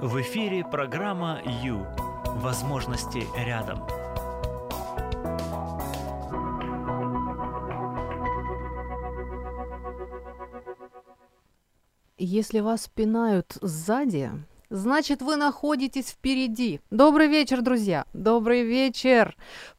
В эфире программа «Ю». Возможности рядом. Если вас пинают сзади, значит вы находитесь впереди. Добрый вечер, друзья. Добрый вечер.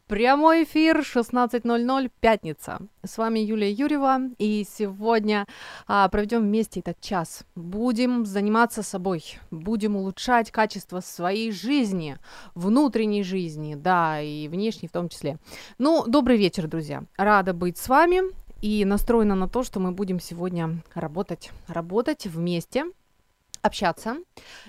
Прямой эфир 16.00, пятница. С вами Юлия Юрьева, и сегодня а, проведем вместе этот час. Будем заниматься собой, будем улучшать качество своей жизни, внутренней жизни, да, и внешней в том числе. Ну, добрый вечер, друзья. Рада быть с вами и настроена на то, что мы будем сегодня работать, работать вместе, общаться.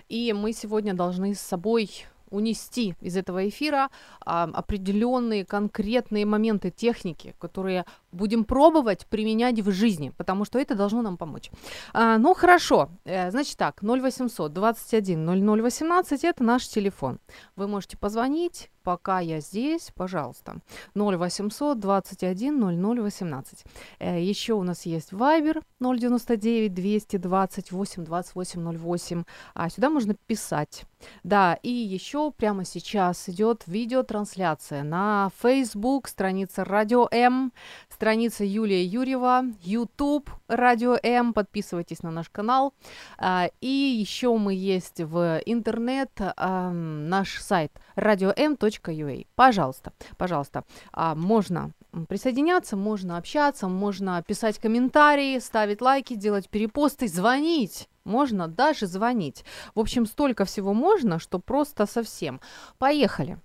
И мы сегодня должны с собой унести из этого эфира а, определенные конкретные моменты техники, которые будем пробовать применять в жизни, потому что это должно нам помочь. А, ну хорошо, э, значит так, 0800 21 0018 это наш телефон. Вы можете позвонить, пока я здесь, пожалуйста. 0800 21 0018. Еще у нас есть Viber 099 228 28 08. А сюда можно писать. Да, и еще прямо сейчас идет видеотрансляция на Facebook, страница Радио М, страница Юлия Юрьева, YouTube Радио М, подписывайтесь на наш канал. А, и еще мы есть в интернет, наш сайт radio.m.ua. Пожалуйста, пожалуйста, а, можно присоединяться, можно общаться, можно писать комментарии, ставить лайки, делать перепосты, звонить. Можно даже звонить. В общем, столько всего можно, что просто совсем. Поехали.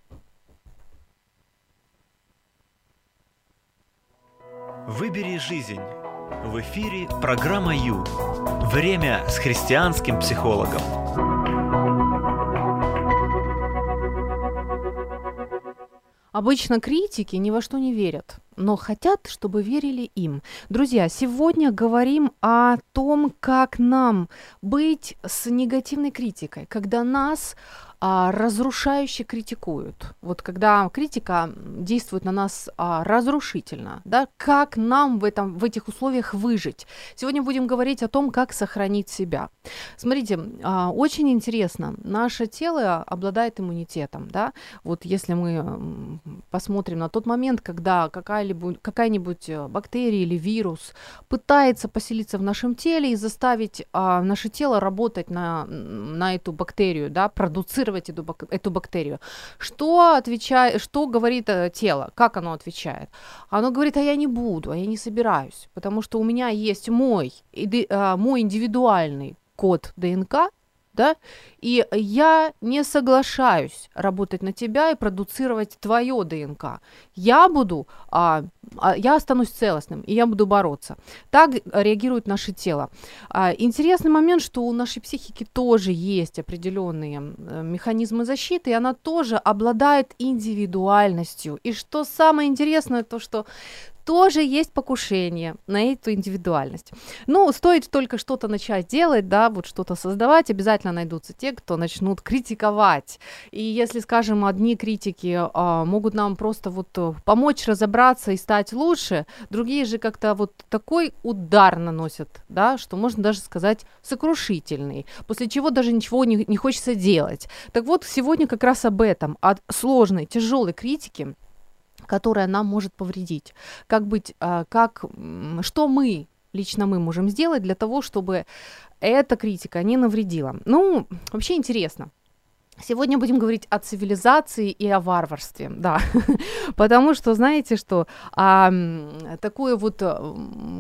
Выбери жизнь. В эфире программа Ю. Время с христианским психологом. Обычно критики ни во что не верят, но хотят, чтобы верили им. Друзья, сегодня говорим о том, как нам быть с негативной критикой, когда нас а, разрушающе критикуют. Вот когда критика действует на нас а, разрушительно, да, как нам в, этом, в этих условиях выжить? Сегодня будем говорить о том, как сохранить себя. Смотрите, а, очень интересно, наше тело обладает иммунитетом, да, вот если мы посмотрим на тот момент, когда какая-либо, какая-нибудь э, бактерия или вирус пытается поселиться в нашем теле и заставить а, наше тело работать на, на эту бактерию, да, продуцировать контролировать эту, бак- эту бактерию. Что, отвечает, что говорит э, тело? Как оно отвечает? Оно говорит, а я не буду, а я не собираюсь, потому что у меня есть мой, э, мой индивидуальный код ДНК, да, и я не соглашаюсь работать на тебя и продуцировать твое ДНК. Я буду, а, а, я останусь целостным, и я буду бороться. Так реагирует наше тело. А, интересный момент, что у нашей психики тоже есть определенные механизмы защиты, и она тоже обладает индивидуальностью. И что самое интересное, то что тоже есть покушение на эту индивидуальность. Ну, стоит только что-то начать делать, да, вот что-то создавать, обязательно найдутся те, кто начнут критиковать. И если, скажем, одни критики а, могут нам просто вот э, помочь разобраться и стать лучше, другие же как-то вот такой удар наносят, да, что можно даже сказать сокрушительный, после чего даже ничего не, не хочется делать. Так вот, сегодня как раз об этом, о сложной, тяжелой критике, которая нам может повредить. Как быть, а, как, что мы, лично мы можем сделать для того, чтобы эта критика не навредила. Ну, вообще интересно. Сегодня будем говорить о цивилизации и о варварстве, да, потому что знаете, что а, такую вот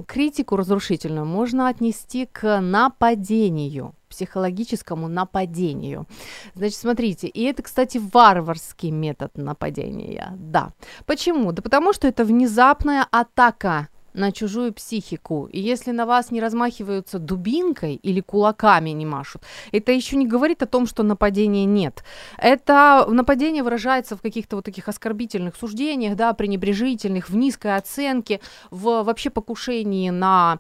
критику разрушительную можно отнести к нападению, психологическому нападению. Значит, смотрите, и это, кстати, варварский метод нападения, да. Почему? Да потому что это внезапная атака на чужую психику. И если на вас не размахиваются дубинкой или кулаками не машут, это еще не говорит о том, что нападения нет. Это нападение выражается в каких-то вот таких оскорбительных суждениях, да, пренебрежительных, в низкой оценке, в вообще покушении на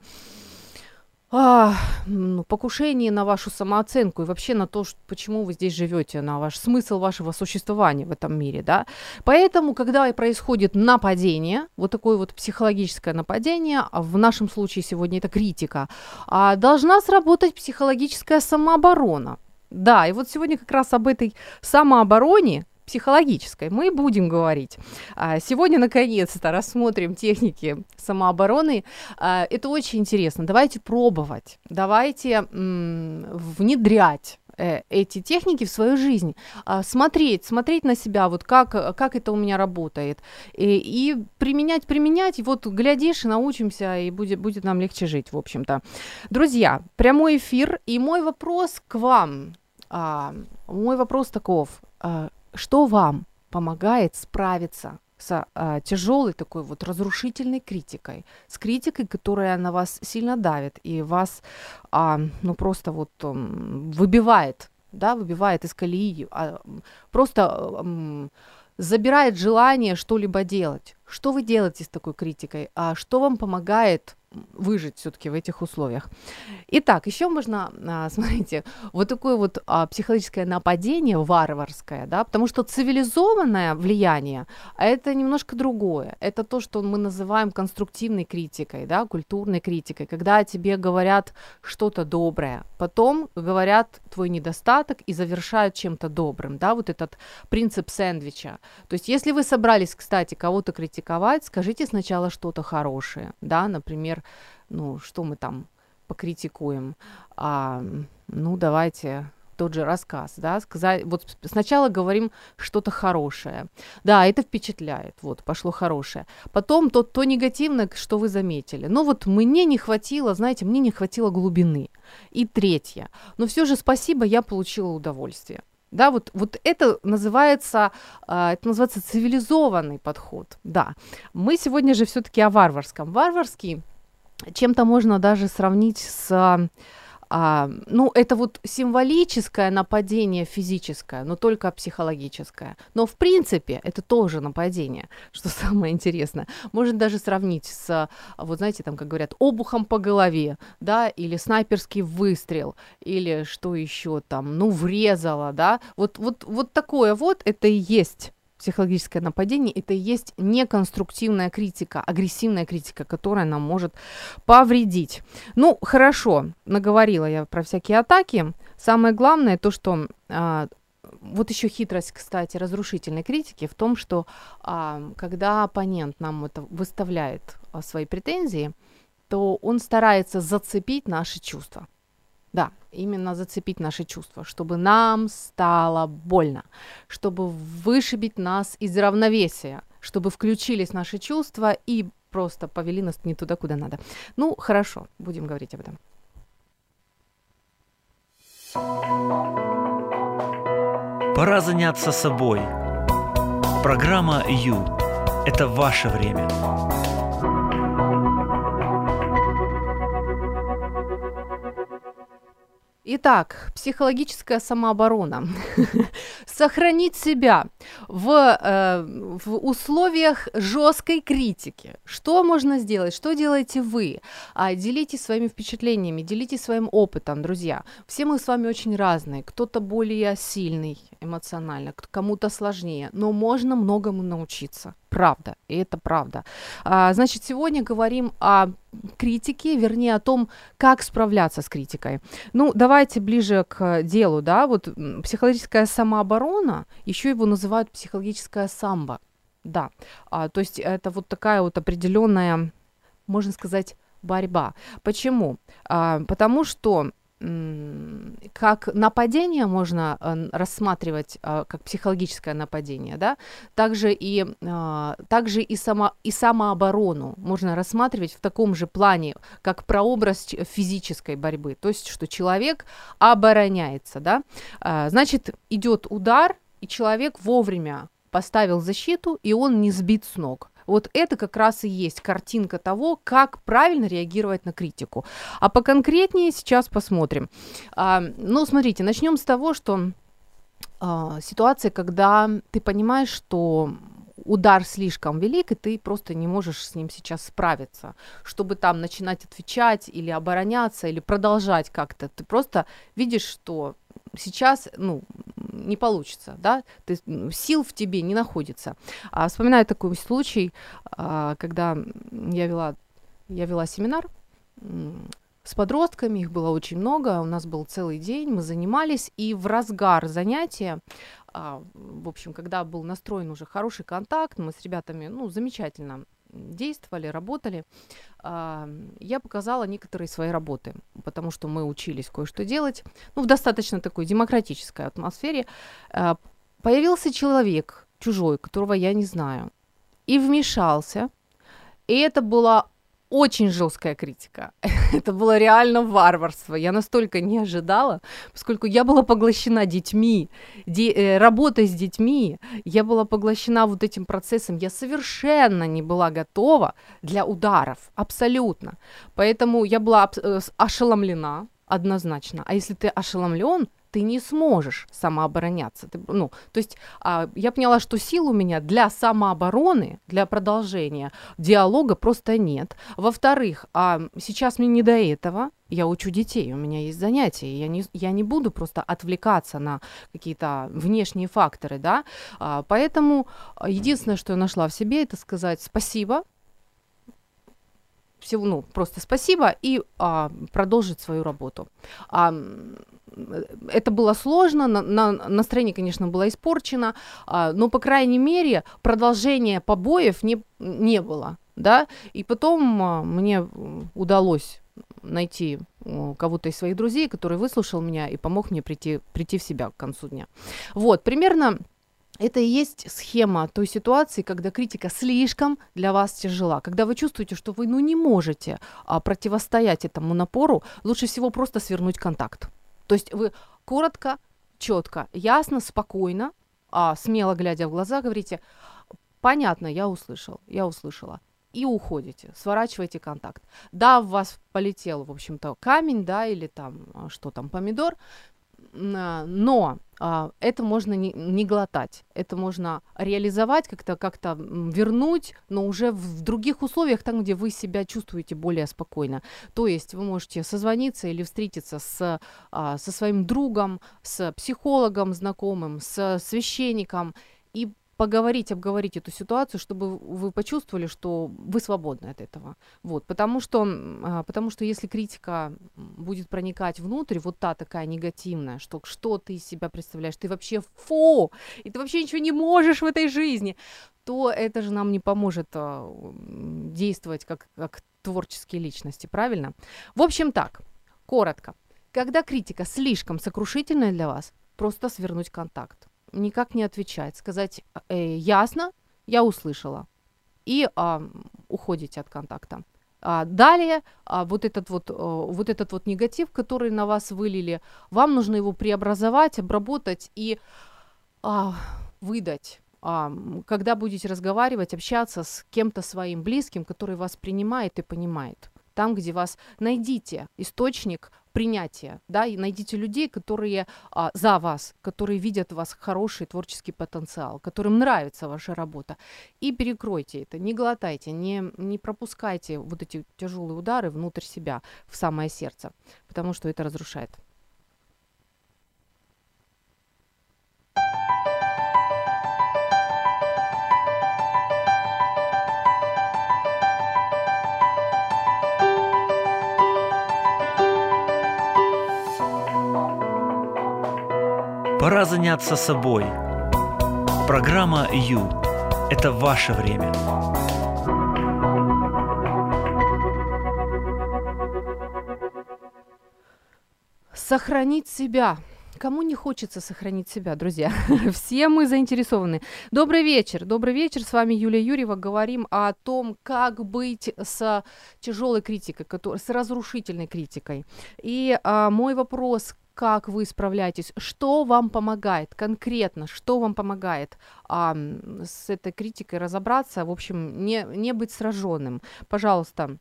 а, ну, покушение на вашу самооценку и вообще на то, что, почему вы здесь живете, на ваш смысл вашего существования в этом мире, да. Поэтому, когда происходит нападение, вот такое вот психологическое нападение, а в нашем случае сегодня это критика, а, должна сработать психологическая самооборона. Да, и вот сегодня как раз об этой самообороне, психологической мы будем говорить. А, сегодня, наконец-то, рассмотрим техники самообороны. А, это очень интересно. Давайте пробовать, давайте внедрять э, эти техники в свою жизнь, а, смотреть, смотреть на себя, вот как, как это у меня работает, и, и применять, применять, и вот глядишь научимся, и будет, будет нам легче жить, в общем-то. Друзья, прямой эфир, и мой вопрос к вам, а, мой вопрос таков, а, что вам помогает справиться с а, тяжелой такой вот разрушительной критикой, с критикой, которая на вас сильно давит и вас, а, ну просто вот выбивает, да, выбивает из колеи, а, просто забирает желание что-либо делать. Что вы делаете с такой критикой? А что вам помогает выжить все-таки в этих условиях. Итак, еще можно, а, смотрите, вот такое вот а, психологическое нападение варварское, да, потому что цивилизованное влияние это немножко другое. Это то, что мы называем конструктивной критикой, да, культурной критикой, когда тебе говорят что-то доброе, потом говорят твой недостаток и завершают чем-то добрым, да, вот этот принцип сэндвича. То есть, если вы собрались, кстати, кого-то критиковать, скажите сначала что-то хорошее, да, например, ну, что мы там покритикуем, а, ну, давайте тот же рассказ, да, сказать, вот сначала говорим что-то хорошее, да, это впечатляет, вот, пошло хорошее, потом то, то негативное, что вы заметили, ну, вот мне не хватило, знаете, мне не хватило глубины, и третье, но все же спасибо, я получила удовольствие, да, вот, вот это называется, а, это называется цивилизованный подход, да. Мы сегодня же все-таки о варварском. Варварский чем-то можно даже сравнить с а, ну, это вот символическое нападение физическое, но только психологическое. Но в принципе это тоже нападение, что самое интересное. Можно даже сравнить с, вот знаете, там, как говорят, обухом по голове, да, или снайперский выстрел, или что еще там, ну, врезало, да. Вот, вот, вот такое вот это и есть психологическое нападение, это и есть неконструктивная критика, агрессивная критика, которая нам может повредить. Ну, хорошо, наговорила я про всякие атаки. Самое главное то, что а, вот еще хитрость, кстати, разрушительной критики в том, что а, когда оппонент нам это выставляет а, свои претензии, то он старается зацепить наши чувства. Да, именно зацепить наши чувства, чтобы нам стало больно, чтобы вышибить нас из равновесия, чтобы включились наши чувства и просто повели нас не туда, куда надо. Ну, хорошо, будем говорить об этом. Пора заняться собой. Программа «Ю» – это ваше время. Итак, психологическая самооборона. Сохранить себя в, э, в условиях жесткой критики. Что можно сделать? Что делаете вы? А, делитесь своими впечатлениями, делитесь своим опытом, друзья. Все мы с вами очень разные. Кто-то более сильный эмоционально, кому-то сложнее, но можно многому научиться правда, и это правда. А, значит, сегодня говорим о критике, вернее, о том, как справляться с критикой. Ну, давайте ближе к делу, да, вот психологическая самооборона, еще его называют психологическая самбо, да, а, то есть это вот такая вот определенная, можно сказать, борьба. Почему? А, потому что как нападение можно э, рассматривать э, как психологическое нападение, да, также и, э, также и, само, и самооборону можно рассматривать в таком же плане, как прообраз физической борьбы, то есть что человек обороняется, да, значит идет удар, и человек вовремя поставил защиту, и он не сбит с ног. Вот это как раз и есть картинка того, как правильно реагировать на критику. А поконкретнее сейчас посмотрим. А, ну, смотрите, начнем с того, что а, ситуация, когда ты понимаешь, что удар слишком велик, и ты просто не можешь с ним сейчас справиться, чтобы там начинать отвечать или обороняться, или продолжать как-то. Ты просто видишь, что сейчас, ну, не получится, да, ты, сил в тебе не находится. А, вспоминаю такой случай, а, когда я вела, я вела семинар, с подростками, их было очень много, у нас был целый день, мы занимались, и в разгар занятия, а, в общем, когда был настроен уже хороший контакт, мы с ребятами, ну, замечательно действовали, работали, а, я показала некоторые свои работы, потому что мы учились кое-что делать, ну, в достаточно такой демократической атмосфере. А, появился человек чужой, которого я не знаю, и вмешался, и это была очень жесткая критика. Это было реально варварство. Я настолько не ожидала, поскольку я была поглощена детьми, де- э, работой с детьми, я была поглощена вот этим процессом. Я совершенно не была готова для ударов, абсолютно. Поэтому я была э, ошеломлена однозначно. А если ты ошеломлен, ты не сможешь самообороняться. Ты, ну, то есть а, я поняла, что сил у меня для самообороны, для продолжения диалога просто нет. Во-вторых, а, сейчас мне не до этого. Я учу детей, у меня есть занятия, я не, я не буду просто отвлекаться на какие-то внешние факторы, да. А, поэтому единственное, что я нашла в себе, это сказать спасибо, всего, ну, просто спасибо и а, продолжить свою работу. А, это было сложно, на, на, настроение, конечно, было испорчено, а, но, по крайней мере, продолжения побоев не, не было, да, и потом а, мне удалось найти кого-то из своих друзей, который выслушал меня и помог мне прийти, прийти в себя к концу дня. Вот, примерно это и есть схема той ситуации, когда критика слишком для вас тяжела. Когда вы чувствуете, что вы ну, не можете а, противостоять этому напору, лучше всего просто свернуть контакт. То есть вы коротко, четко, ясно, спокойно, а, смело глядя в глаза, говорите, понятно, я услышал, я услышала. И уходите, сворачиваете контакт. Да, в вас полетел, в общем-то, камень, да, или там, а, что там, помидор, а, но это можно не, не глотать, это можно реализовать, как-то как-то вернуть, но уже в других условиях, там, где вы себя чувствуете более спокойно. То есть вы можете созвониться или встретиться с, а, со своим другом, с психологом знакомым, с священником и поговорить, обговорить эту ситуацию, чтобы вы почувствовали, что вы свободны от этого. Вот, потому что, а, потому что если критика будет проникать внутрь, вот та такая негативная, что что ты из себя представляешь, ты вообще фу, и ты вообще ничего не можешь в этой жизни, то это же нам не поможет а, действовать как, как творческие личности, правильно? В общем так, коротко. Когда критика слишком сокрушительная для вас, просто свернуть контакт никак не отвечать, сказать э, ясно, я услышала, и а, уходите от контакта. А далее а, вот этот вот, а, вот этот вот негатив, который на вас вылили, вам нужно его преобразовать, обработать и а, выдать. А, когда будете разговаривать, общаться с кем-то своим близким, который вас принимает и понимает. Там, где вас найдите источник принятия, да, и найдите людей, которые а, за вас, которые видят в вас хороший творческий потенциал, которым нравится ваша работа, и перекройте это, не глотайте, не, не пропускайте вот эти тяжелые удары внутрь себя, в самое сердце, потому что это разрушает. Пора заняться собой. Программа «Ю» – это ваше время. Сохранить себя. Кому не хочется сохранить себя, друзья? Все мы заинтересованы. Добрый вечер. Добрый вечер. С вами Юлия Юрьева. Говорим о том, как быть с тяжелой критикой, с разрушительной критикой. И а, мой вопрос как вы справляетесь, что вам помогает конкретно, что вам помогает а, с этой критикой разобраться, в общем, не, не быть сраженным. Пожалуйста,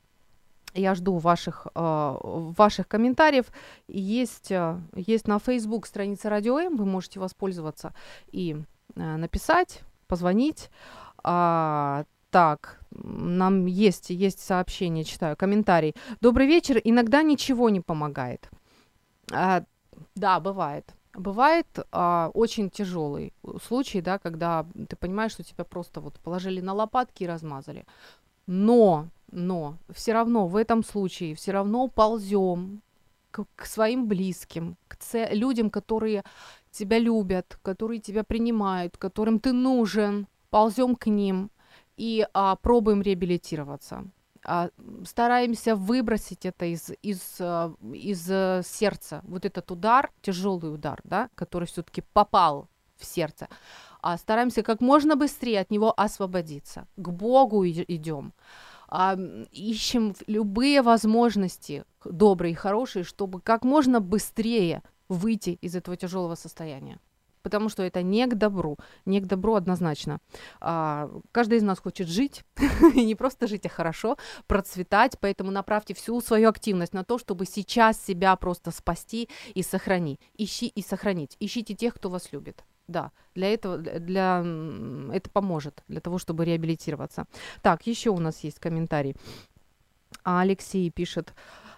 я жду ваших, э, ваших комментариев. Есть, э, есть на Facebook страница Радио М, вы можете воспользоваться и э, написать, позвонить. А, так, нам есть, есть сообщение, читаю, комментарий. Добрый вечер, иногда ничего не помогает. А, да, бывает. Бывает а, очень тяжелый случай, да, когда ты понимаешь, что тебя просто вот положили на лопатки и размазали. Но но все равно в этом случае все равно ползем к, к своим близким, к ц- людям, которые тебя любят, которые тебя принимают, которым ты нужен, ползем к ним и а, пробуем реабилитироваться. А, стараемся выбросить это из, из, а, из а, сердца, вот этот удар, тяжелый удар, да, который все-таки попал в сердце. А стараемся как можно быстрее от него освободиться. К Богу идем. А, ищем любые возможности, добрые и хорошие, чтобы как можно быстрее выйти из этого тяжелого состояния. Потому что это не к добру, не к добру однозначно. А, каждый из нас хочет жить, и не просто жить, а хорошо, процветать, поэтому направьте всю свою активность на то, чтобы сейчас себя просто спасти и сохранить. Ищи и сохранить. Ищите тех, кто вас любит. Да, для этого, для, это поможет, для того, чтобы реабилитироваться. Так, еще у нас есть комментарий. Алексей пишет,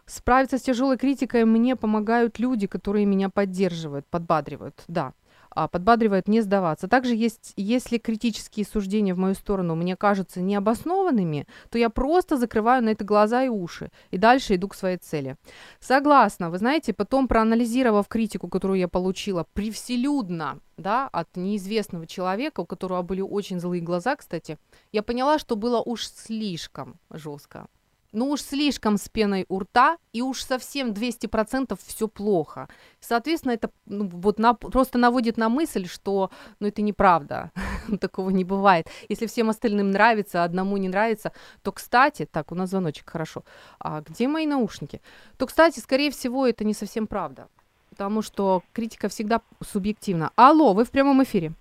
Справиться с тяжелой критикой мне помогают люди, которые меня поддерживают, подбадривают. Да, а, подбадривает не сдаваться. Также есть, если критические суждения в мою сторону мне кажутся необоснованными, то я просто закрываю на это глаза и уши и дальше иду к своей цели. Согласна, вы знаете, потом проанализировав критику, которую я получила превселюдно, да, от неизвестного человека, у которого были очень злые глаза, кстати, я поняла, что было уж слишком жестко ну уж слишком с пеной у рта, и уж совсем 200% все плохо. Соответственно, это ну, вот на, просто наводит на мысль, что ну, это неправда, такого не бывает. Если всем остальным нравится, а одному не нравится, то, кстати, так, у нас звоночек, хорошо, а где мои наушники? То, кстати, скорее всего, это не совсем правда, потому что критика всегда субъективна. Алло, вы в прямом эфире.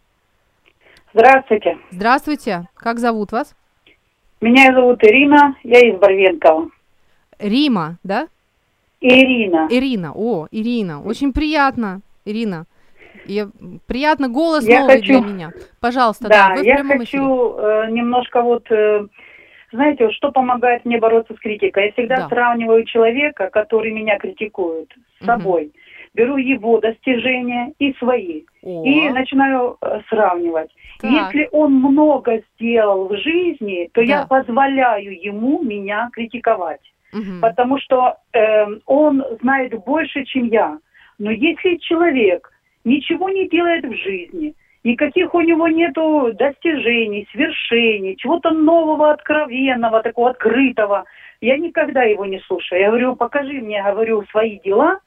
Здравствуйте. Здравствуйте, как зовут вас? Меня зовут Ирина, я из Барвенкова. Рима, да? Ирина. Ирина, о, Ирина, очень приятно, Ирина. И приятно голос я новый хочу... для меня. Пожалуйста, да, да, вы я хочу э, немножко вот, э, знаете, вот что помогает мне бороться с критикой. Я всегда Да. сравниваю человека, который меня критикует, с Мгм. собой. Беру его достижения и свои. О, И начинаю э, сравнивать. Так. Если он много сделал в жизни, то я Да. позволяю ему меня критиковать. мгм. потому что э, он знает больше, чем я. Но если человек ничего не делает в жизни, никаких у него нету достижений, свершений, чего-то нового, откровенного, такого открытого, я никогда его не слушаю. Я говорю, покажи мне, говорю, свои дела,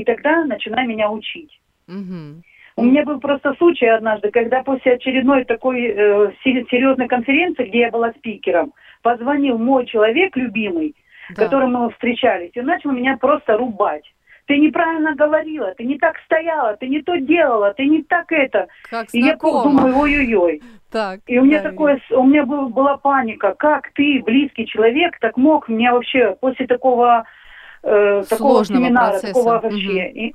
и тогда начинай меня учить. Мгм. У меня был просто случай однажды, когда после очередной такой э, се- серьезной конференции, где я была спикером, позвонил мой человек любимый, Да. которым мы встречались, и начал меня просто рубать. Ты неправильно говорила, ты не так стояла, ты не то делала, ты не так это. Как И я думаю, ой-ой-ой. Так, И у меня да, такое, у меня был, была паника, как ты, близкий человек, так мог мне вообще после такого, э, такого Сложного семинара, процесса. такого вообще. И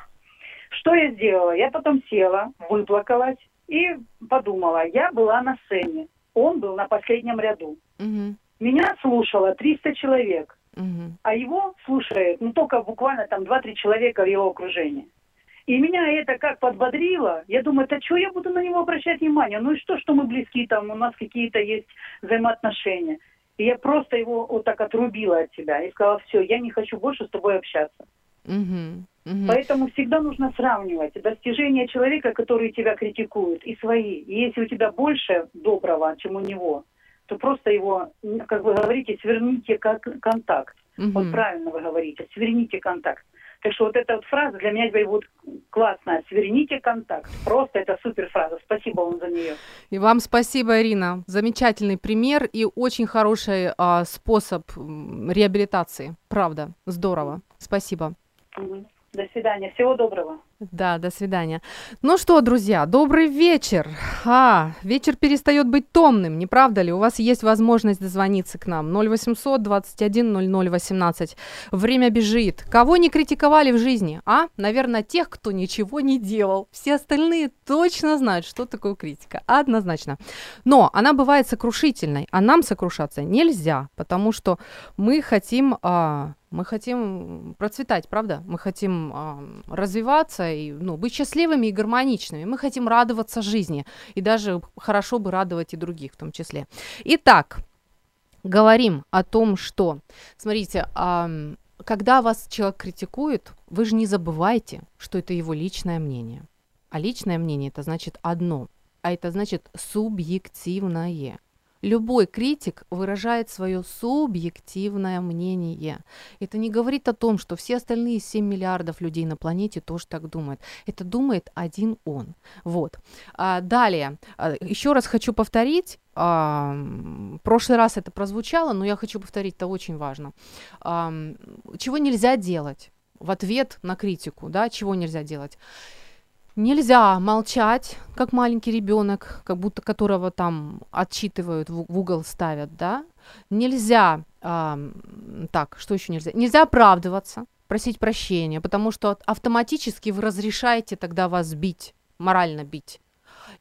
что я сделала? Я потом села, выплакалась и подумала, я была на сцене, он был на последнем ряду. Мгм. Меня слушало 300 человек Мгм. а его слушает, ну, только буквально там 2-3 человека в его окружении. И меня это как подбодрило. Я думаю, да что я буду на него обращать внимание? Ну и что, что мы близки, там у нас какие-то есть взаимоотношения. И я просто его вот так отрубила от себя и сказала, все, я не хочу больше с тобой общаться. Мгм. Мгм. Поэтому всегда нужно сравнивать достижения человека, которые тебя критикуют, и свои. И если у тебя больше доброго, чем у него, то просто его, как вы говорите, сверните контакт. Вот Мгм. правильно вы говорите, сверните контакт. Так что вот эта вот фраза для меня вот классная. Сверните контакт. Просто это супер фраза. Спасибо вам за нее. И вам спасибо, Ирина. Замечательный пример и очень хороший а, способ реабилитации. Правда, здорово. Спасибо. Мгм. До свидания. Всего доброго. Да, до свидания. Ну что, друзья, добрый вечер. А, вечер перестает быть томным, не правда ли? У вас есть возможность дозвониться к нам. 0800 21 00 18. Время бежит. Кого не критиковали в жизни? А? Наверное, тех, кто ничего не делал. Все остальные точно знают, что такое критика. Однозначно. Но она бывает сокрушительной, а нам сокрушаться нельзя, потому что мы хотим... а, мы хотим процветать, правда? Мы хотим а, развиваться и ну, быть счастливыми и гармоничными. Мы хотим радоваться жизни. И даже хорошо бы радовать и других в том числе. Итак, говорим о том, что, смотрите, когда вас человек критикует, вы же не забывайте, что это его личное мнение. А личное мнение это значит одно, а это значит субъективное. Любой критик выражает свое субъективное мнение. Это не говорит о том, что все остальные 7 миллиардов людей на планете тоже так думают. Это думает один он. Вот. А, далее. А, еще раз хочу повторить. А, прошлый раз это прозвучало, но я хочу повторить, это очень важно. А, чего нельзя делать в ответ на критику, да, чего нельзя делать? Нельзя молчать, как маленький ребенок, как будто которого там отчитывают, в, в угол ставят, да. Нельзя, э, так, что еще нельзя? Нельзя оправдываться, просить прощения, потому что автоматически вы разрешаете тогда вас бить, морально бить.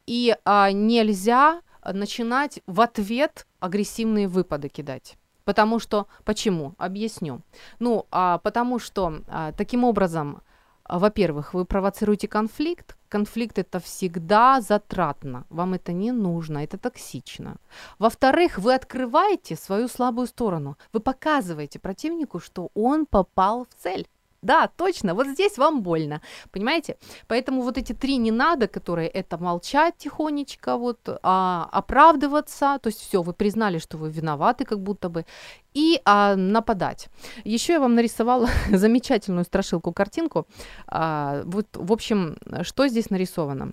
И э, нельзя начинать в ответ агрессивные выпады кидать. Потому что, почему? Объясню. Ну, а, потому что а, таким образом во-первых, вы провоцируете конфликт. Конфликт это всегда затратно. Вам это не нужно, это токсично. Во-вторых, вы открываете свою слабую сторону. Вы показываете противнику, что он попал в цель. Да, точно, вот здесь вам больно, понимаете? Поэтому вот эти три не надо, которые это молчать тихонечко, вот, а, оправдываться, то есть все, вы признали, что вы виноваты как будто бы, и а, нападать. Еще я вам нарисовала замечательную страшилку, картинку. А, вот, в общем, что здесь нарисовано?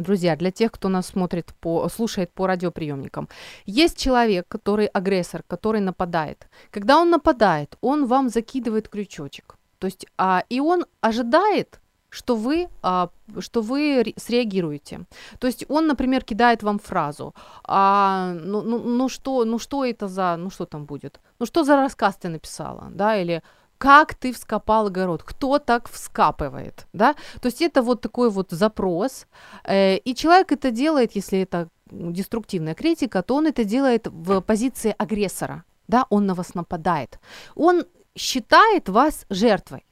Друзья, для тех, кто нас смотрит по, слушает по радиоприемникам, есть человек, который агрессор, который нападает. Когда он нападает, он вам закидывает крючочек. То есть, а, и он ожидает, что вы, а, что вы среагируете. То есть он, например, кидает вам фразу, а, ну, ну, ну что, ну что это за, ну что там будет, ну что за рассказ ты написала, да, или как ты вскопал огород, кто так вскапывает, да, то есть это вот такой вот запрос, э, и человек это делает, если это деструктивная критика, то он это делает в позиции агрессора, да, он на вас нападает, он считает вас жертвой.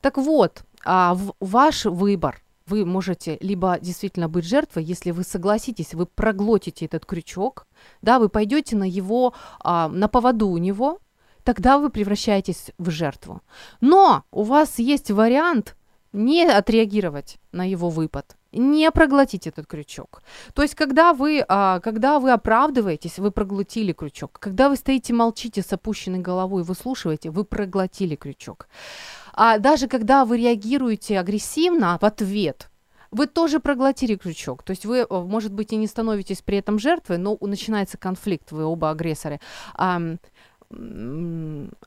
Так вот, а, ваш выбор. Вы можете либо действительно быть жертвой, если вы согласитесь, вы проглотите этот крючок, да, вы пойдете на его, а, на поводу у него, тогда вы превращаетесь в жертву. Но у вас есть вариант не отреагировать на его выпад, не проглотить этот крючок. То есть, когда вы, а, когда вы оправдываетесь, вы проглотили крючок. Когда вы стоите, молчите с опущенной головой, выслушиваете, вы проглотили крючок. А даже когда вы реагируете агрессивно в ответ, вы тоже проглотили крючок. То есть вы, э, может быть, и не становитесь при этом жертвой, но начинается конфликт, вы оба агрессоры. А,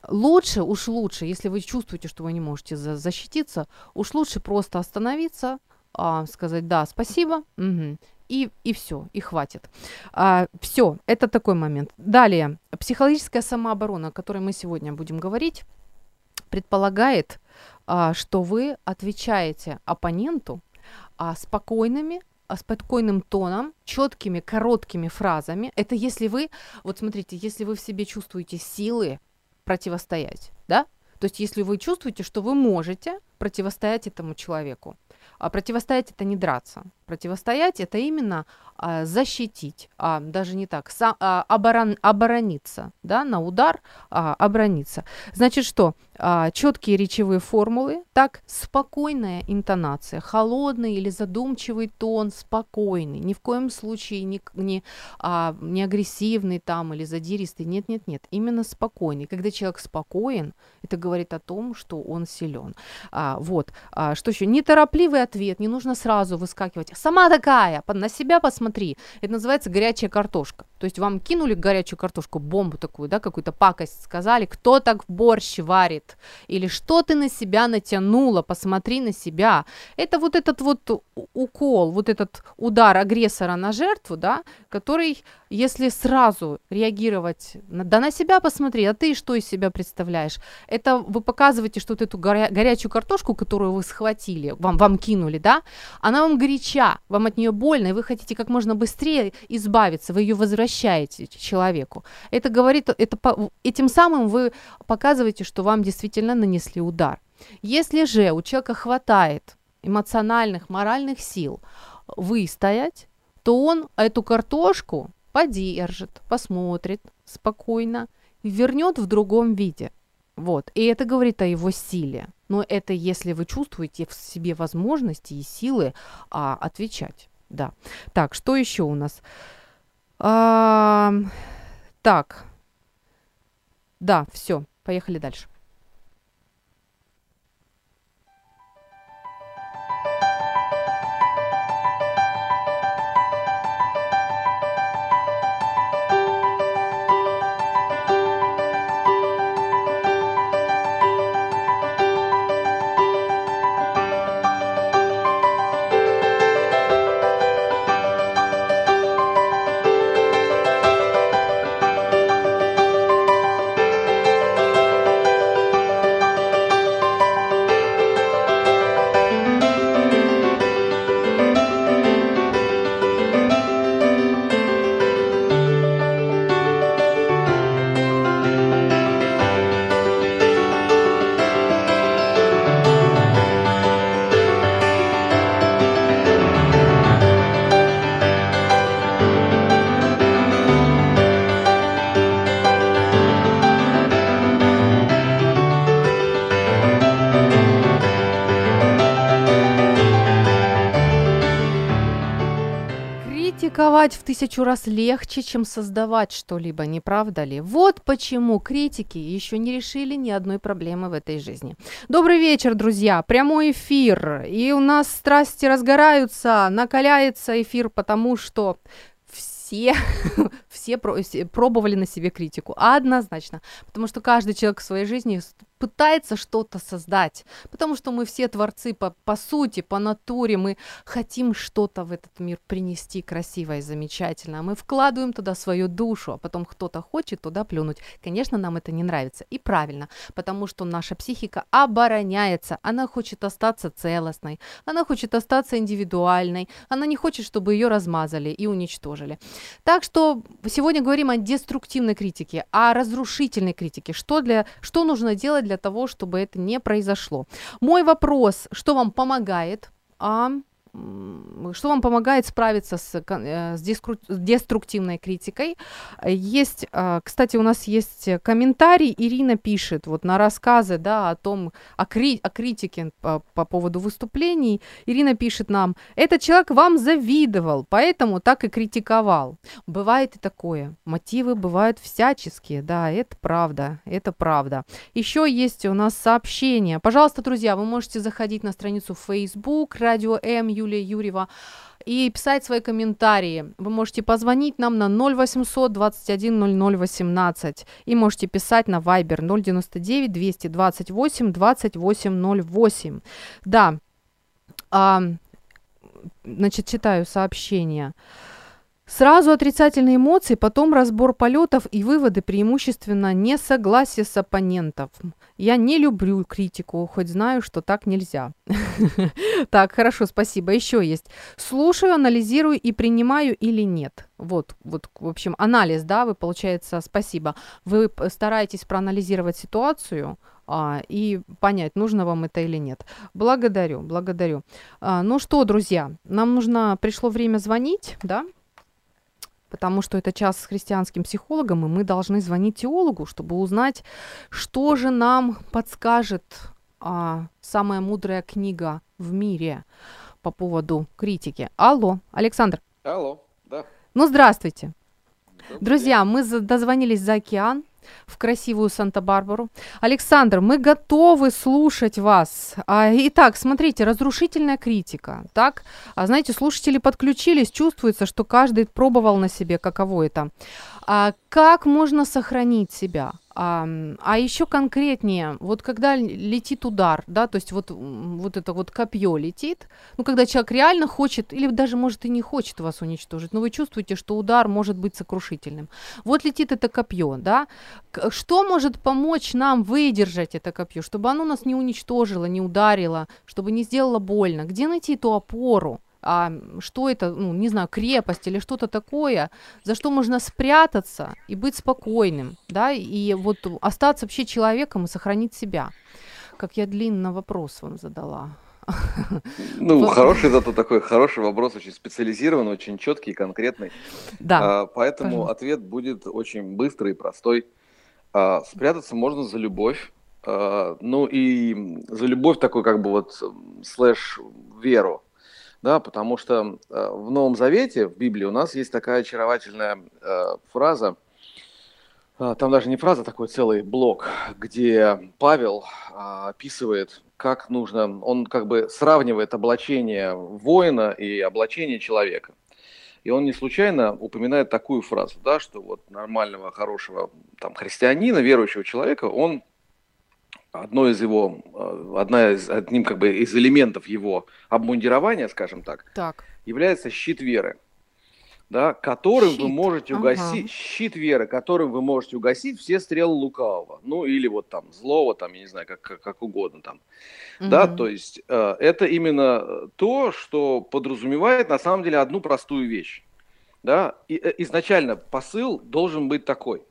лучше, уж лучше, если вы чувствуете, что вы не можете за защититься, уж лучше просто остановиться, а, сказать да, спасибо, угу, и, и все, и хватит. А, все, это такой момент. Далее, психологическая самооборона, о которой мы сегодня будем говорить, предполагает, а, что вы отвечаете оппоненту а, спокойными, а, спокойным тоном, четкими, короткими фразами. Это если вы, вот смотрите, если вы в себе чувствуете силы противостоять, да? То есть если вы чувствуете, что вы можете противостоять этому человеку. А противостоять это не драться. Противостоять это именно а, защитить, а, даже не так, сам, а, оборон, оборониться, да, на удар а, оборониться. Значит, что? А, четкие речевые формулы, так, спокойная интонация, холодный или задумчивый тон, спокойный, ни в коем случае не, не, а, не агрессивный там или задиристый, нет, нет, нет, именно спокойный. Когда человек спокоен, это говорит о том, что он силен. А, вот, а, что еще? Неторопливый ответ, не нужно сразу выскакивать. Сама такая, на себя посмотри. Это называется горячая картошка. То есть вам кинули горячую картошку, бомбу такую, да, какую-то пакость сказали, кто так борщ варит, или что ты на себя натянула, посмотри на себя. Это вот этот вот укол, вот этот удар агрессора на жертву, да, который, если сразу реагировать, да на себя посмотри, а ты что из себя представляешь? Это вы показываете, что вот эту горя- горячую картошку, которую вы схватили, вам, вам кинули, да, она вам горяча, вам от нее больно, и вы хотите как можно быстрее избавиться, вы ее возвращаете человеку. Это говорит, это, этим самым вы показываете, что вам действительно нанесли удар. Если же у человека хватает эмоциональных, моральных сил выстоять, то он эту картошку подержит, посмотрит спокойно, вернет в другом виде. Вот. И это говорит о его силе. Но это если вы чувствуете в себе возможности и силы а, отвечать. Да. Так, что еще у нас? А, так. Да, все, поехали дальше. Критиковать в тысячу раз легче, чем создавать что-либо, не правда ли? Вот почему критики еще не решили ни одной проблемы в этой жизни. Добрый вечер, друзья! Прямой эфир. И у нас страсти разгораются, накаляется эфир, потому что все, все пробовали на себе критику. Однозначно. Потому что каждый человек в своей жизни пытается что-то создать, потому что мы все творцы по, по сути, по натуре, мы хотим что-то в этот мир принести красивое и замечательное, мы вкладываем туда свою душу, а потом кто-то хочет туда плюнуть. Конечно, нам это не нравится, и правильно, потому что наша психика обороняется, она хочет остаться целостной, она хочет остаться индивидуальной, она не хочет, чтобы ее размазали и уничтожили. Так что сегодня говорим о деструктивной критике, о разрушительной критике, что, для, что нужно делать для того, чтобы это не произошло. Мой вопрос, что вам помогает? А что вам помогает справиться с, э, с деструктивной критикой. Есть, а, кстати, у нас есть комментарий, Ирина пишет вот на рассказы, да, о том, о, кри, о критике по, по поводу выступлений. Ирина пишет нам, этот человек вам завидовал, поэтому так и критиковал. Бывает и такое. Мотивы бывают всяческие, да, это правда, это правда. Еще есть у нас сообщение. Пожалуйста, друзья, вы можете заходить на страницу Facebook, радио М, Юлия Юрьева, и писать свои комментарии. Вы можете позвонить нам на 0800 21 00 18 и можете писать на Viber 099 228 28 08. Да, а, значит, читаю сообщение. Сразу отрицательные эмоции, потом разбор полетов и выводы преимущественно несогласие с оппонентом. Я не люблю критику, хоть знаю, что так нельзя. Так, хорошо, спасибо. Еще есть. Слушаю, анализирую и принимаю или нет. Вот, вот, в общем, анализ, да, вы, получается, спасибо. Вы стараетесь проанализировать ситуацию, а, и понять, нужно вам это или нет. Благодарю, благодарю. А, ну что, друзья, нам нужно, пришло время звонить, да? Потому что это час с христианским психологом, и мы должны звонить теологу, чтобы узнать, что же нам подскажет а, самая мудрая книга в мире по поводу критики. Алло, Александр. Алло, да. Ну, здравствуйте. Добрый Друзья, день. мы дозвонились за океан в красивую Санта-Барбару. Александр, мы готовы слушать вас. А, итак, смотрите, разрушительная критика. Так, а, знаете, слушатели подключились, чувствуется, что каждый пробовал на себе, каково это. Как можно сохранить себя? А, а еще конкретнее, вот когда летит удар, да, то есть вот, вот это вот копье летит, ну, когда человек реально хочет, или даже, может, и не хочет вас уничтожить, но вы чувствуете, что удар может быть сокрушительным. Вот летит это копье, да, что может помочь нам выдержать это копье, чтобы оно нас не уничтожило, не ударило, чтобы не сделало больно? Где найти эту опору? А, что это, ну, не знаю, крепость или что-то такое, за что можно спрятаться и быть спокойным, да, и вот остаться вообще человеком и сохранить себя. Как я длинно вопрос вам задала. Ну, хороший это такой хороший вопрос, очень специализированный, очень четкий, конкретный. Да, А, Поэтому пожалуйста. ответ будет очень быстрый и простой. А, Спрятаться можно за любовь. А, Ну и за любовь такой как бы вот слэш веру. Да, потому что э, в Новом Завете, в Библии, у нас есть такая очаровательная э, фраза, а, там даже не фраза, такой целый блок, где Павел а, описывает, как нужно, он как бы сравнивает облачение воина и облачение человека. И он не случайно упоминает такую фразу, да, что вот нормального, хорошего там, христианина, верующего человека, он одно из его, э, одна из, одним как бы из элементов его обмундирования, скажем так, так. является щит веры, да, которым вы Щит, можете ага. угасить, щит веры, которым вы можете угасить все стрелы лукавого, ну или вот там злого, там, я не знаю, как, как, как угодно там, да, Мгм. то есть э, это именно э, то, что подразумевает на самом деле одну простую вещь, да, и, э, изначально посыл должен быть такой,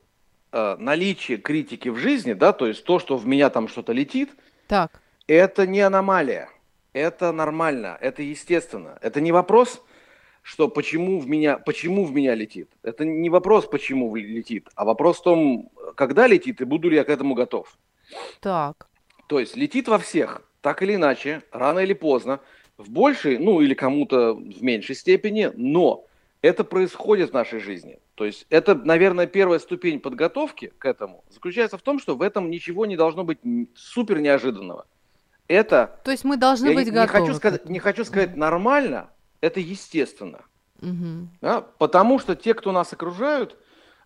Э, наличие критики в жизни, да, то есть то, что в меня там что-то летит, Так, это не аномалия, это нормально, это естественно. Это не вопрос, что почему в меня, почему в меня летит. Это не вопрос, почему летит, а вопрос в том, когда летит и буду ли я к этому готов. так. То есть летит во всех, так или иначе, рано или поздно, в большей, ну или кому-то в меньшей степени, но это происходит в нашей жизни. То есть это, наверное, первая ступень подготовки к этому заключается в том, что в этом ничего не должно быть супер неожиданного. Это То есть мы должны я быть не, не готовы. хочу к сказать, не хочу сказать нормально, это естественно. Мгм. да, Потому что те, кто нас окружают,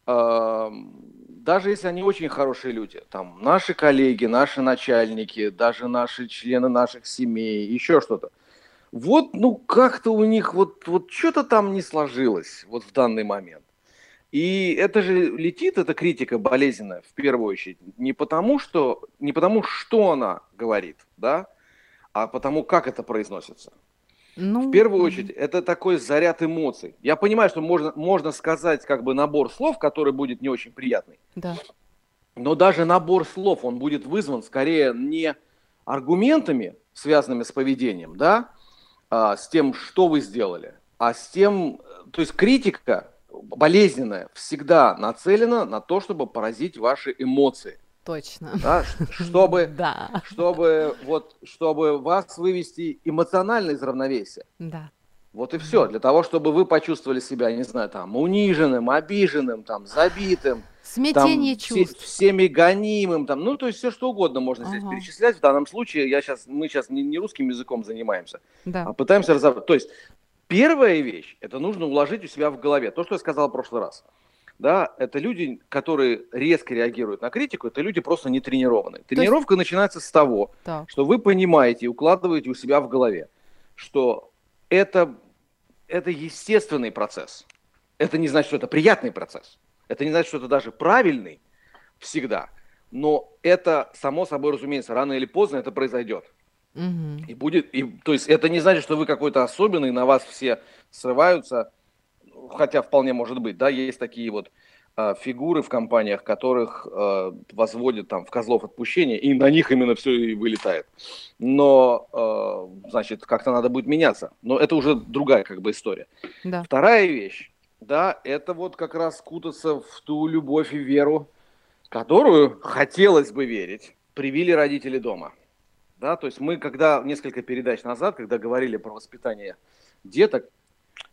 эм, даже если они очень хорошие люди, там наши коллеги, наши начальники, даже наши члены наших семей, еще что-то. Вот, ну, как-то у них вот, вот что-то там не сложилось вот в данный момент. И это же летит, эта критика болезненная, в первую очередь, не потому, что, не потому, что она говорит, да, а потому, как это произносится. Ну, В первую очередь, это такой заряд эмоций. Я понимаю, что можно, можно сказать как бы набор слов, который будет не очень приятный. Да. Но даже набор слов, он будет вызван скорее не аргументами, связанными с поведением, да, а, с тем, что вы сделали, а с тем, э, то есть критика болезненная всегда нацелена на то, чтобы поразить ваши эмоции, Точно. да, чтобы, Да, чтобы, вот, чтобы вас вывести эмоционально из равновесия. да. Вот и все. Для того, чтобы вы почувствовали себя, не знаю, там, униженным, обиженным, там, забитым, там, Смятение все- чувств. всеми гонимым, там, ну, то есть все что угодно можно здесь Ага. перечислять. В данном случае я сейчас, мы сейчас не, не русским языком занимаемся, Да. а пытаемся разобрать. То есть первая вещь, это нужно уложить у себя в голове. То, что я сказал в прошлый раз. Да, это люди, которые резко реагируют на критику, это люди просто не тренированные. Тренировка начинается с того, Так. что вы понимаете и укладываете у себя в голове, что это, это естественный процесс. Это не значит, что это приятный процесс. Это не значит, что это даже правильный всегда. Но это, само собой разумеется, рано или поздно это произойдет. Мгм. И будет, и, то есть это не значит, что вы какой-то особенный, на вас все срываются, хотя вполне может быть, да, есть такие вот а, фигуры в компаниях, которых а, возводят там в козлов отпущения, и на них именно все и вылетает. Но, а, значит, как-то надо будет меняться. Но это уже другая как бы история. Да. Вторая вещь, да, это вот как раз кутаться в ту любовь и веру, которую хотелось бы верить, привили родители дома. Да, то есть мы, когда несколько передач назад, когда говорили про воспитание деток,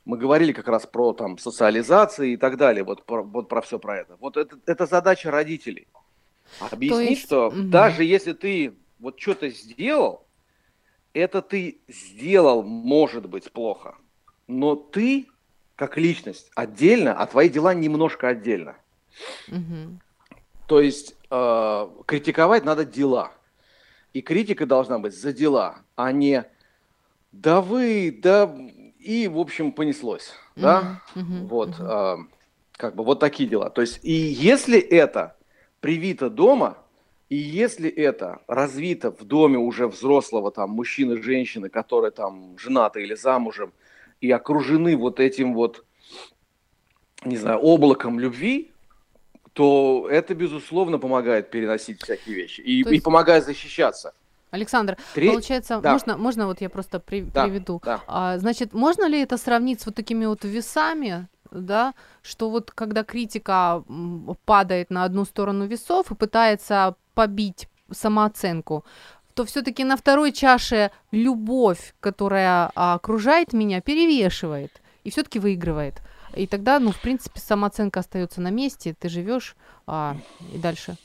мы говорили как раз про там социализации и так далее, вот про, вот про все про это. Вот это, это задача родителей. Объяснить, есть, что мгм. даже если ты вот что-то сделал, это ты сделал, может быть, плохо, но ты как личность отдельно, а твои дела немножко отдельно. Мгм. То есть э, критиковать надо дела. И критика должна быть за дела, а не да вы, да и, в общем, понеслось. Да? Мгм, мгм, Вот, мгм. э, как бы вот такие дела. То есть, и если это привито дома, и если это развито в доме уже взрослого там мужчины, женщины, которые там женаты или замужем, и окружены вот этим вот, не знаю, облаком любви, то это, безусловно, помогает переносить всякие вещи и, То и есть- помогает защищаться. Александр, Тре- получается, да. можно, можно вот я просто при- Да, приведу. да. А, значит, можно ли это сравнить с вот такими вот весами, да, что вот когда критика падает на одну сторону весов и пытается побить самооценку, то все-таки на второй чаше любовь, которая а, окружает меня, перевешивает и все-таки выигрывает. И тогда, ну, в принципе, самооценка остается на месте, ты живешь а, и дальше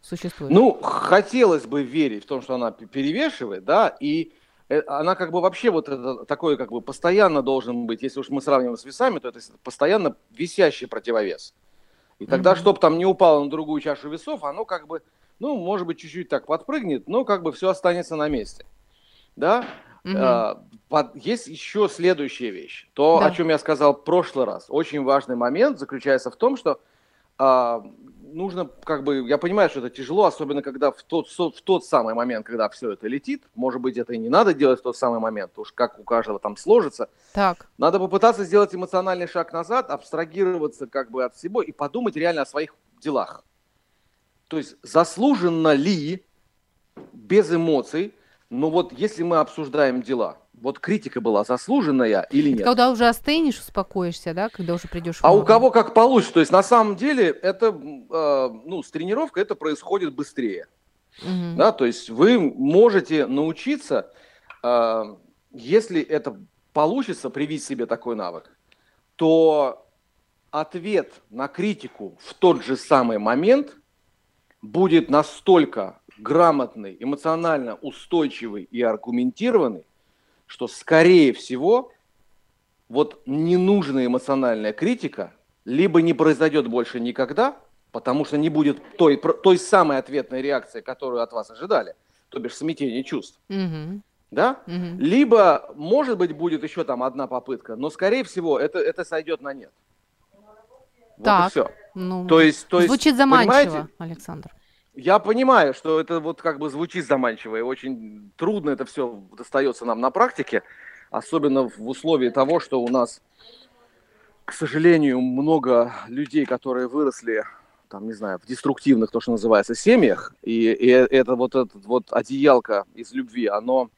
существуешь. Ну, хотелось бы верить в том, что она перевешивает, да, и э, она как бы вообще вот это такое как бы постоянно должен быть, если уж мы сравниваем с весами, то это постоянно висящий противовес. И тогда, Мгм. чтобы там не упало на другую чашу весов, оно как бы, ну, может быть, чуть-чуть так подпрыгнет, но как бы все останется на месте. Да? Под- Есть еще следующая вещь. То, Да. о чем я сказал в прошлый раз. Очень важный момент заключается в том, что а, нужно, как бы, я понимаю, что это тяжело, особенно когда в тот, в тот самый момент, когда все это летит, может быть, это и не надо делать в тот самый момент, уж как у каждого там сложится. Так. Надо попытаться сделать эмоциональный шаг назад, абстрагироваться как бы от всего и подумать реально о своих делах. То есть заслуженно ли, без эмоций, но вот если мы обсуждаем дела, вот критика была заслуженная или нет? Когда уже остынешь, успокоишься, да, когда уже придешь. А у кого как получится. То есть на самом деле это, э, ну, с тренировкой это происходит быстрее. Мгм. Да? То есть вы можете научиться, э, если это получится, привить себе такой навык, то ответ на критику в тот же самый момент будет настолько грамотный, эмоционально устойчивый и аргументированный, что, скорее всего, вот ненужная эмоциональная критика либо не произойдет больше никогда, потому что не будет той, той самой ответной реакции, которую от вас ожидали, то бишь смятение чувств, Мгм. да? Мгм. Либо, может быть, будет еще там одна попытка, но, скорее всего, это, это сойдет на нет. Вот Так. и все. Ну, То есть, то есть, звучит заманчиво, понимаете, Александр. Я понимаю, что это вот как бы звучит заманчиво, и очень трудно это все достается нам на практике, особенно в условии того, что у нас, к сожалению, много людей, которые выросли, там, не знаю, в деструктивных, то, что называется, семьях, и, и это вот этот вот одеялко из любви, оно,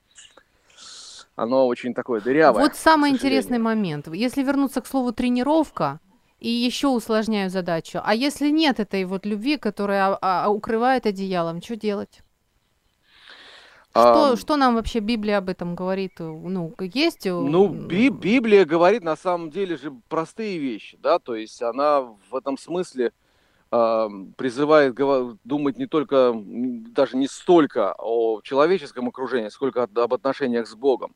оно очень такое дырявое. Вот самый интересный момент. Если вернуться к слову тренировка, и еще усложняю задачу. А если нет этой вот любви, которая а, а, укрывает одеялом, что делать? Что, Ам, что нам вообще Библия об этом говорит? Ну, есть? э, Ну, Би- Библия говорит на самом деле же простые вещи, да, то есть она в этом смысле а, призывает думать не только, даже не столько о человеческом окружении, сколько об отношениях с Богом.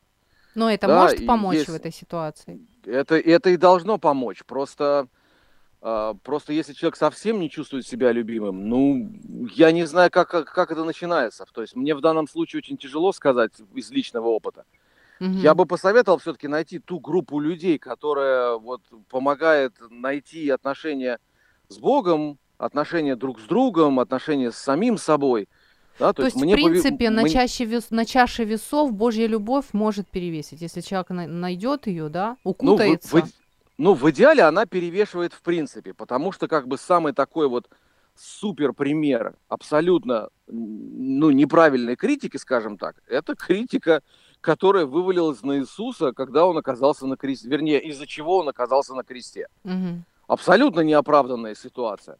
Но это да, может помочь в есть- этой ситуации? Это, это и должно помочь. Просто, а, просто если человек совсем не чувствует себя любимым, ну, я не знаю, как, как, как это начинается. То есть мне в данном случае очень тяжело сказать из личного опыта. Мгм. Я бы посоветовал все-таки найти ту группу людей, которая вот помогает найти отношения с Богом, отношения друг с другом, отношения с самим собой. Да, То, есть, в мне пови- принципе, на, мне- чаще вес- на чаше весов Божья любовь может перевесить. Если человек на- найдет ее, да, ну, в, укутается. в ну, в идеале она перевешивает в принципе, потому что как бы самый такой вот супер пример абсолютно ну, неправильной критики, скажем так, это критика, которая вывалилась на Иисуса, когда он оказался на кресте, вернее, из-за чего он оказался на кресте. Мгм, Абсолютно неоправданная ситуация.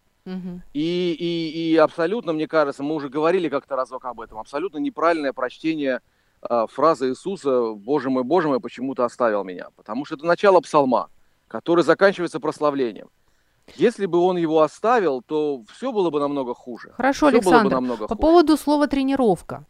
И, и, и абсолютно, мне кажется, мы уже говорили как-то разок об этом, абсолютно неправильное прочтение а, фразы Иисуса «Боже мой, Боже мой, почему ты оставил меня?» Потому что это начало псалма, который заканчивается прославлением. Если бы он его оставил, то все было бы намного хуже. Хорошо, Все было бы Александр. намного По хуже. поводу слова тренировка.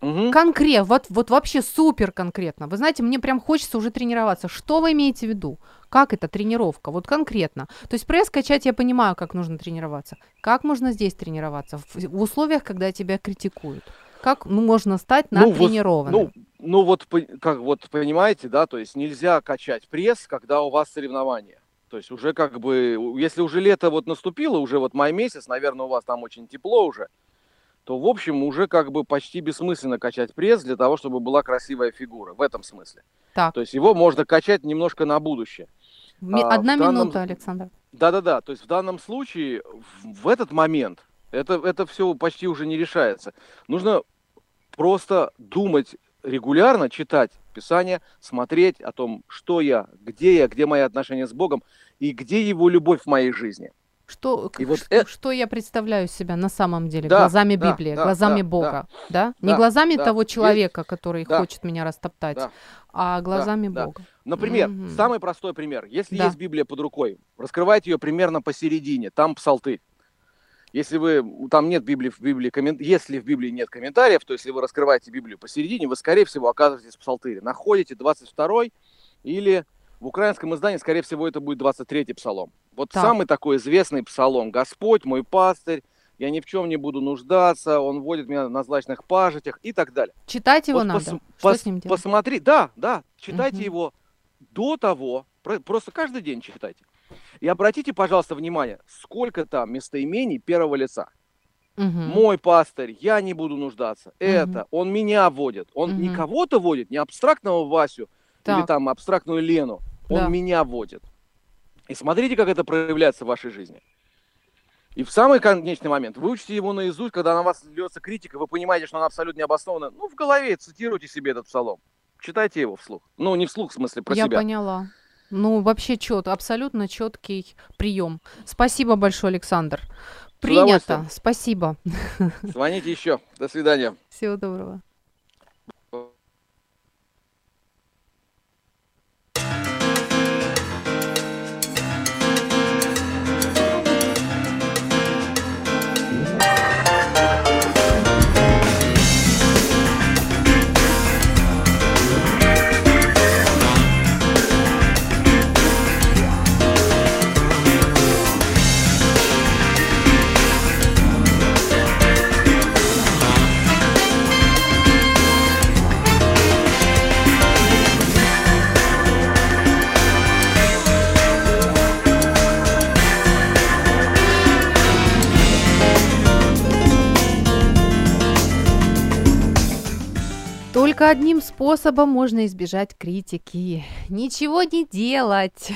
Мгм. Конкрет, вот, вот вообще супер конкретно. Вы знаете, мне прям хочется уже тренироваться. Что вы имеете в виду? Как это тренировка? Вот конкретно. То есть пресс качать я понимаю, как нужно тренироваться. Как можно здесь тренироваться? В, в условиях, когда тебя критикуют. Как ну, можно стать Ну, вот, натренированным? Ну, ну вот, как вот понимаете, да, то есть нельзя качать пресс, когда у вас соревнования. То есть уже как бы, если уже лето вот наступило, уже вот май месяц, наверное, у вас там очень тепло уже, то, в общем, уже как бы почти бессмысленно качать пресс для того, чтобы была красивая фигура, в этом смысле. Так. То есть его можно качать немножко на будущее. А, Одна в данном- минута, Александр. Да-да-да, то есть в данном случае, в, в этот момент, это, это все почти уже не решается. Нужно просто думать регулярно, читать Писание, смотреть о том, что я, где я, где мои отношения с Богом и где Его любовь в моей жизни. Что, И вот что, э- что я представляю себя на самом деле, Да, глазами да, Библии, да, глазами да, Бога, да? Не да, глазами да. того Есть- человека, который да. хочет меня растоптать, Да. а глазами да. Бога. Например, Мгм. самый простой пример. Если Да. есть Библия под рукой, раскрывайте ее примерно посередине, там псалтырь. Если вы, там нет Библии, в Библии коммен- если в Библии нет комментариев, то если вы раскрываете Библию посередине, вы, скорее всего, оказываетесь в псалтыре. Находите 22 или в украинском издании, скорее всего, это будет 23-й псалом. Вот Так. самый такой известный псалом. «Господь мой пастырь, я ни в чем не буду нуждаться, Он водит меня на злачных пажитях» и так далее. Читать его Вот надо. пос- Что пос- с ним делать? Посмотри, да, да, читайте Мгм. его до того, про- просто каждый день читайте. И обратите, пожалуйста, внимание, сколько там местоимений первого лица. Мгм. Мой пастырь, я не буду нуждаться. Это, он меня водит. Он не Мгм. кого-то водит, не абстрактного Васю или Так. там абстрактную Лену. Он Да. меня водит. И смотрите, как это проявляется в вашей жизни. И в самый конечный момент вы учите его наизусть, когда на вас льется критика, вы понимаете, что она абсолютно необоснованна. Ну, в голове цитируйте себе этот псалом. Читайте его вслух. Ну, не вслух, в смысле, про Я себя. поняла. Ну, вообще чет, абсолютно четкий прием. Спасибо большое, Александр. Принято. Спасибо. Звоните еще. До свидания. Всего доброго. Только одним способом можно избежать критики. Ничего не делать.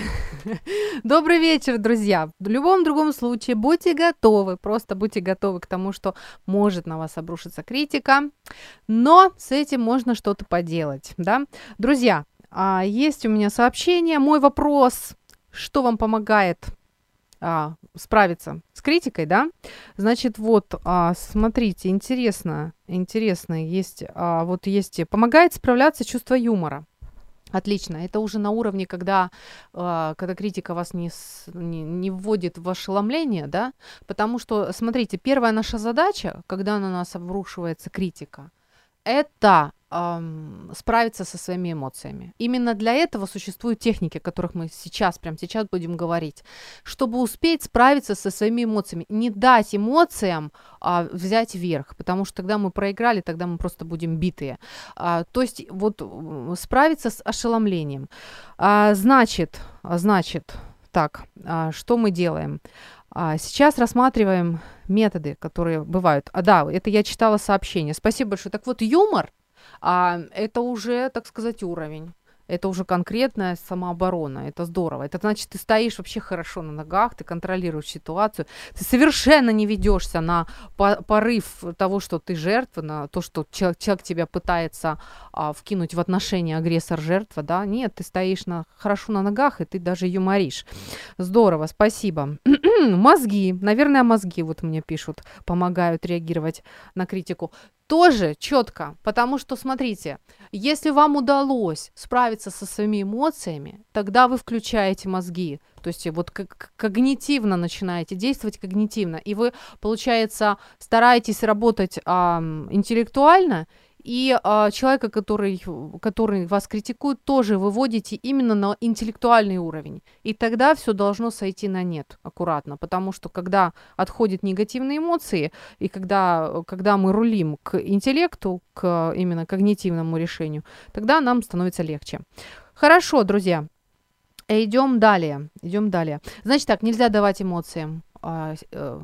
Добрый вечер, друзья. В любом другом случае будьте готовы, просто будьте готовы к тому, что может на вас обрушиться критика, но с этим можно что-то поделать, да? Друзья, а, есть у меня сообщение. Мой вопрос, что вам помогает а, справиться с критикой, да? Значит, вот, а, смотрите, интересно, интересно, есть, а, вот есть, помогает справляться чувство юмора. Отлично. Это уже на уровне, когда, а, когда критика вас не, с- не, не вводит в ошеломление, да? Потому что, смотрите, первая наша задача, когда на нас обрушивается критика, это ам, справиться со своими эмоциями. Именно для этого существуют техники, о которых мы сейчас, прямо сейчас будем говорить, чтобы успеть справиться со своими эмоциями, не дать эмоциям а, взять верх, потому что тогда мы проиграли, тогда мы просто будем битые. А, то есть вот справиться с ошеломлением. А, значит, значит, так, а, что мы делаем? А, сейчас рассматриваем методы, которые бывают. А да, это я читала сообщение. Спасибо большое. Так вот, юмор а, это уже, так сказать, уровень. Это уже конкретная самооборона. Это здорово. Это значит, ты стоишь вообще хорошо на ногах, ты контролируешь ситуацию. Ты совершенно не ведешься на по- порыв того, что ты жертва, на то, что человек, человек тебя пытается а, вкинуть в отношения агрессор-жертва. Да? Нет, ты стоишь на, хорошо на ногах, и ты даже юморишь. Здорово, спасибо. мозги, наверное, мозги, вот мне пишут, помогают реагировать на критику. Тоже четко, потому что, смотрите, если вам удалось справиться со своими эмоциями, тогда вы включаете мозги, то есть вот как когнитивно начинаете действовать когнитивно, и вы, получается, стараетесь работать ам, интеллектуально, и а, человека, который, который вас критикует, тоже выводите именно на интеллектуальный уровень. И тогда все должно сойти на нет аккуратно, потому что когда отходят негативные эмоции, и когда, когда мы рулим к интеллекту, к именно когнитивному решению, тогда нам становится легче. Хорошо, друзья. Идем далее. Идем далее. Значит так, нельзя давать эмоциям а, э,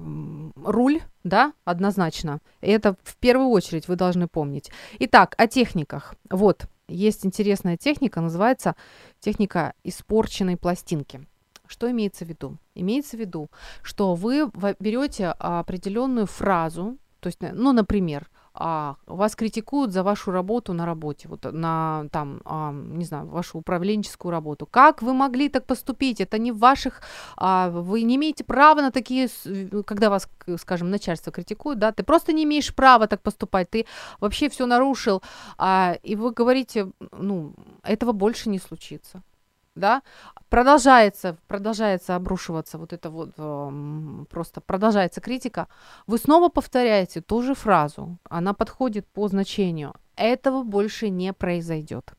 руль, да, однозначно. Это в первую очередь вы должны помнить. Итак, о техниках. Вот, есть интересная техника, называется техника испорченной пластинки. Что имеется в виду? Имеется в виду, что вы берете определенную фразу, то есть, ну, например, а, вас критикуют за вашу работу на работе, вот на там, а, не знаю, вашу управленческую работу. Как вы могли так поступить? Это не в ваших, а, вы не имеете права на такие, когда вас, скажем, начальство критикует, да, ты просто не имеешь права так поступать, ты вообще все нарушил, а, и вы говорите, ну, этого больше не случится да, продолжается, продолжается обрушиваться вот это вот, э, просто продолжается критика, вы снова повторяете ту же фразу, она подходит по значению, этого больше не произойдет.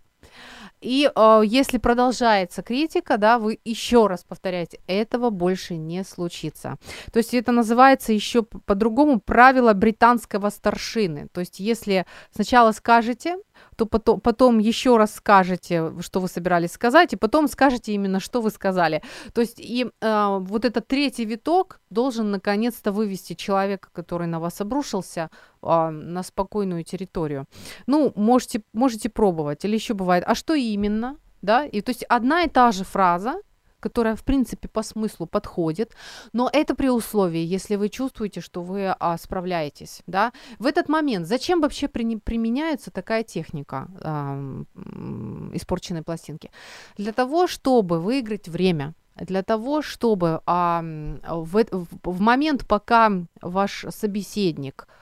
И э, если продолжается критика, да, вы еще раз повторяете, этого больше не случится. То есть это называется еще по-другому правило британского старшины. То есть если сначала скажете, то потом, потом еще раз скажете, что вы собирались сказать, и потом скажете именно, что вы сказали. То есть и э, вот этот третий виток должен наконец-то вывести человека, который на вас обрушился, э, на спокойную территорию. Ну, можете, можете пробовать. Или еще бывает, а что именно? Да, и то есть одна и та же фраза, которая, в принципе, по смыслу подходит, но это при условии, если вы чувствуете, что вы а, справляетесь, да. В этот момент зачем вообще при, применяется такая техника а, испорченной пластинки? Для того, чтобы выиграть время, для того, чтобы а, в, в момент, пока ваш собеседник а,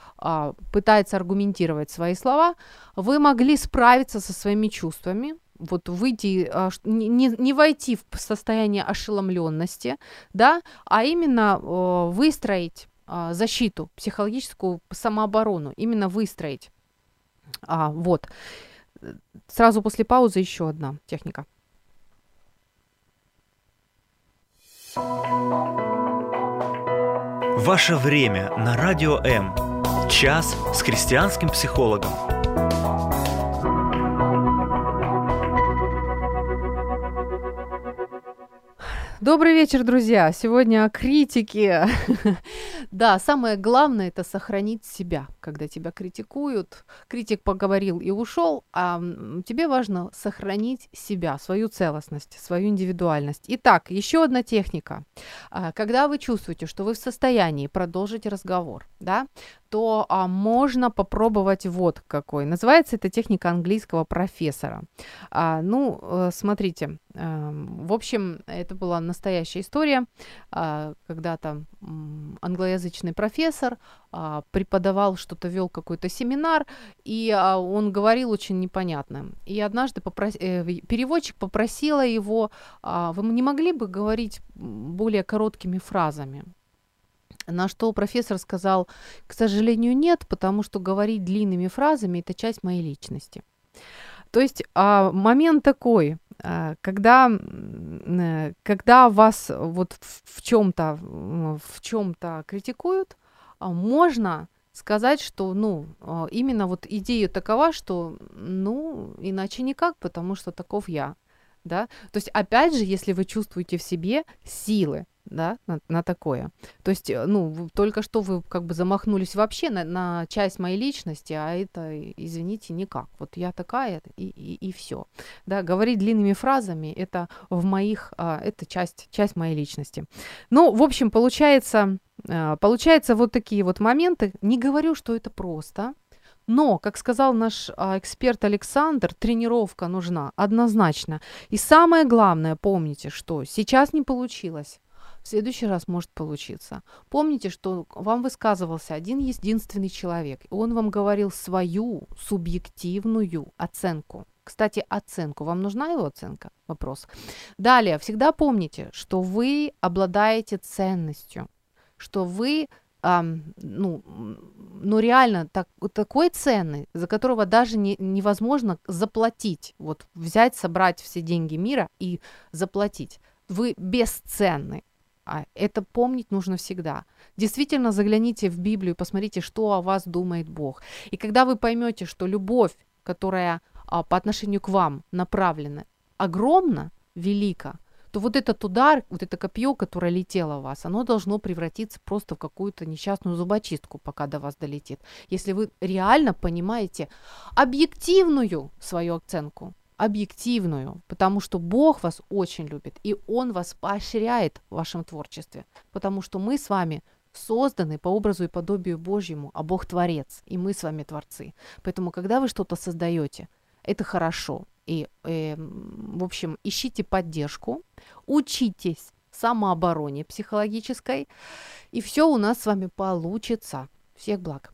пытается аргументировать свои слова, вы могли справиться со своими чувствами, вот выйти, а, не, не войти в состояние ошеломленности, да, а именно выстроить а, защиту, психологическую самооборону, именно выстроить. А, вот. Сразу после паузы еще одна техника. Ваше время на радио М. Час с христианским психологом. Добрый вечер, друзья. Сегодня о критике. да, самое главное это сохранить себя, когда тебя критикуют. Критик поговорил и ушел, а тебе важно сохранить себя, свою целостность, свою индивидуальность. Итак, еще одна техника. А, когда вы чувствуете, что вы в состоянии продолжить разговор, да, то а, можно попробовать вот какой. Называется эта техника английского профессора. А, ну, э, смотрите, в общем, это была настоящая история. А, когда-то англоязычный профессор а, преподавал что-то, вел какой-то семинар, и а, он говорил очень непонятно. И однажды попрос... э, переводчик попросила его, вы не могли бы говорить более короткими фразами? На что профессор сказал, к сожалению, нет, потому что говорить длинными фразами – это часть моей личности. То есть а, момент такой, а, когда, э, когда вас вот в чем-то в чем-то критикуют, а, можно сказать, что, ну, а, именно вот идея такова, что, ну, иначе никак, потому что таков я, да. То есть, опять же, если вы чувствуете в себе силы, да, на, на такое. То есть, э, ну, только что вы как бы замахнулись вообще на, на часть моей личности, а это, извините, никак. Вот я такая, и, и, и все. Да, говорить длинными фразами, это в моих, а, это часть, часть моей личности. Ну, в общем, получается, а, получается вот такие вот моменты. Не говорю, что это просто, но, как сказал наш а, эксперт Александр, тренировка нужна однозначно. И самое главное, помните, что сейчас не получилось в следующий раз может получиться. Помните, что вам высказывался один единственный человек, и он вам говорил свою субъективную оценку. Кстати, оценку. Вам нужна его оценка? Вопрос. Далее, всегда помните, что вы обладаете ценностью, что вы Um, ну, ну реально так, такой цены, за которого даже не, невозможно заплатить. Вот взять, собрать все деньги мира и заплатить. Вы бесценны. А это помнить нужно всегда. Действительно загляните в Библию, посмотрите, что о вас думает Бог. И когда вы поймете, что любовь, которая а, по отношению к вам направлена, огромна, велика, то вот этот удар, вот это копье, которое летело в вас, оно должно превратиться просто в какую-то несчастную зубочистку, пока до вас долетит. Если вы реально понимаете объективную свою оценку, объективную, потому что Бог вас очень любит, и Он вас поощряет в вашем творчестве, потому что мы с вами созданы по образу и подобию Божьему, а Бог творец, и мы с вами творцы. Поэтому, когда вы что-то создаете, это хорошо. И, э, в общем, ищите поддержку, учитесь самообороне психологической, и все у нас с вами получится. Всех благ.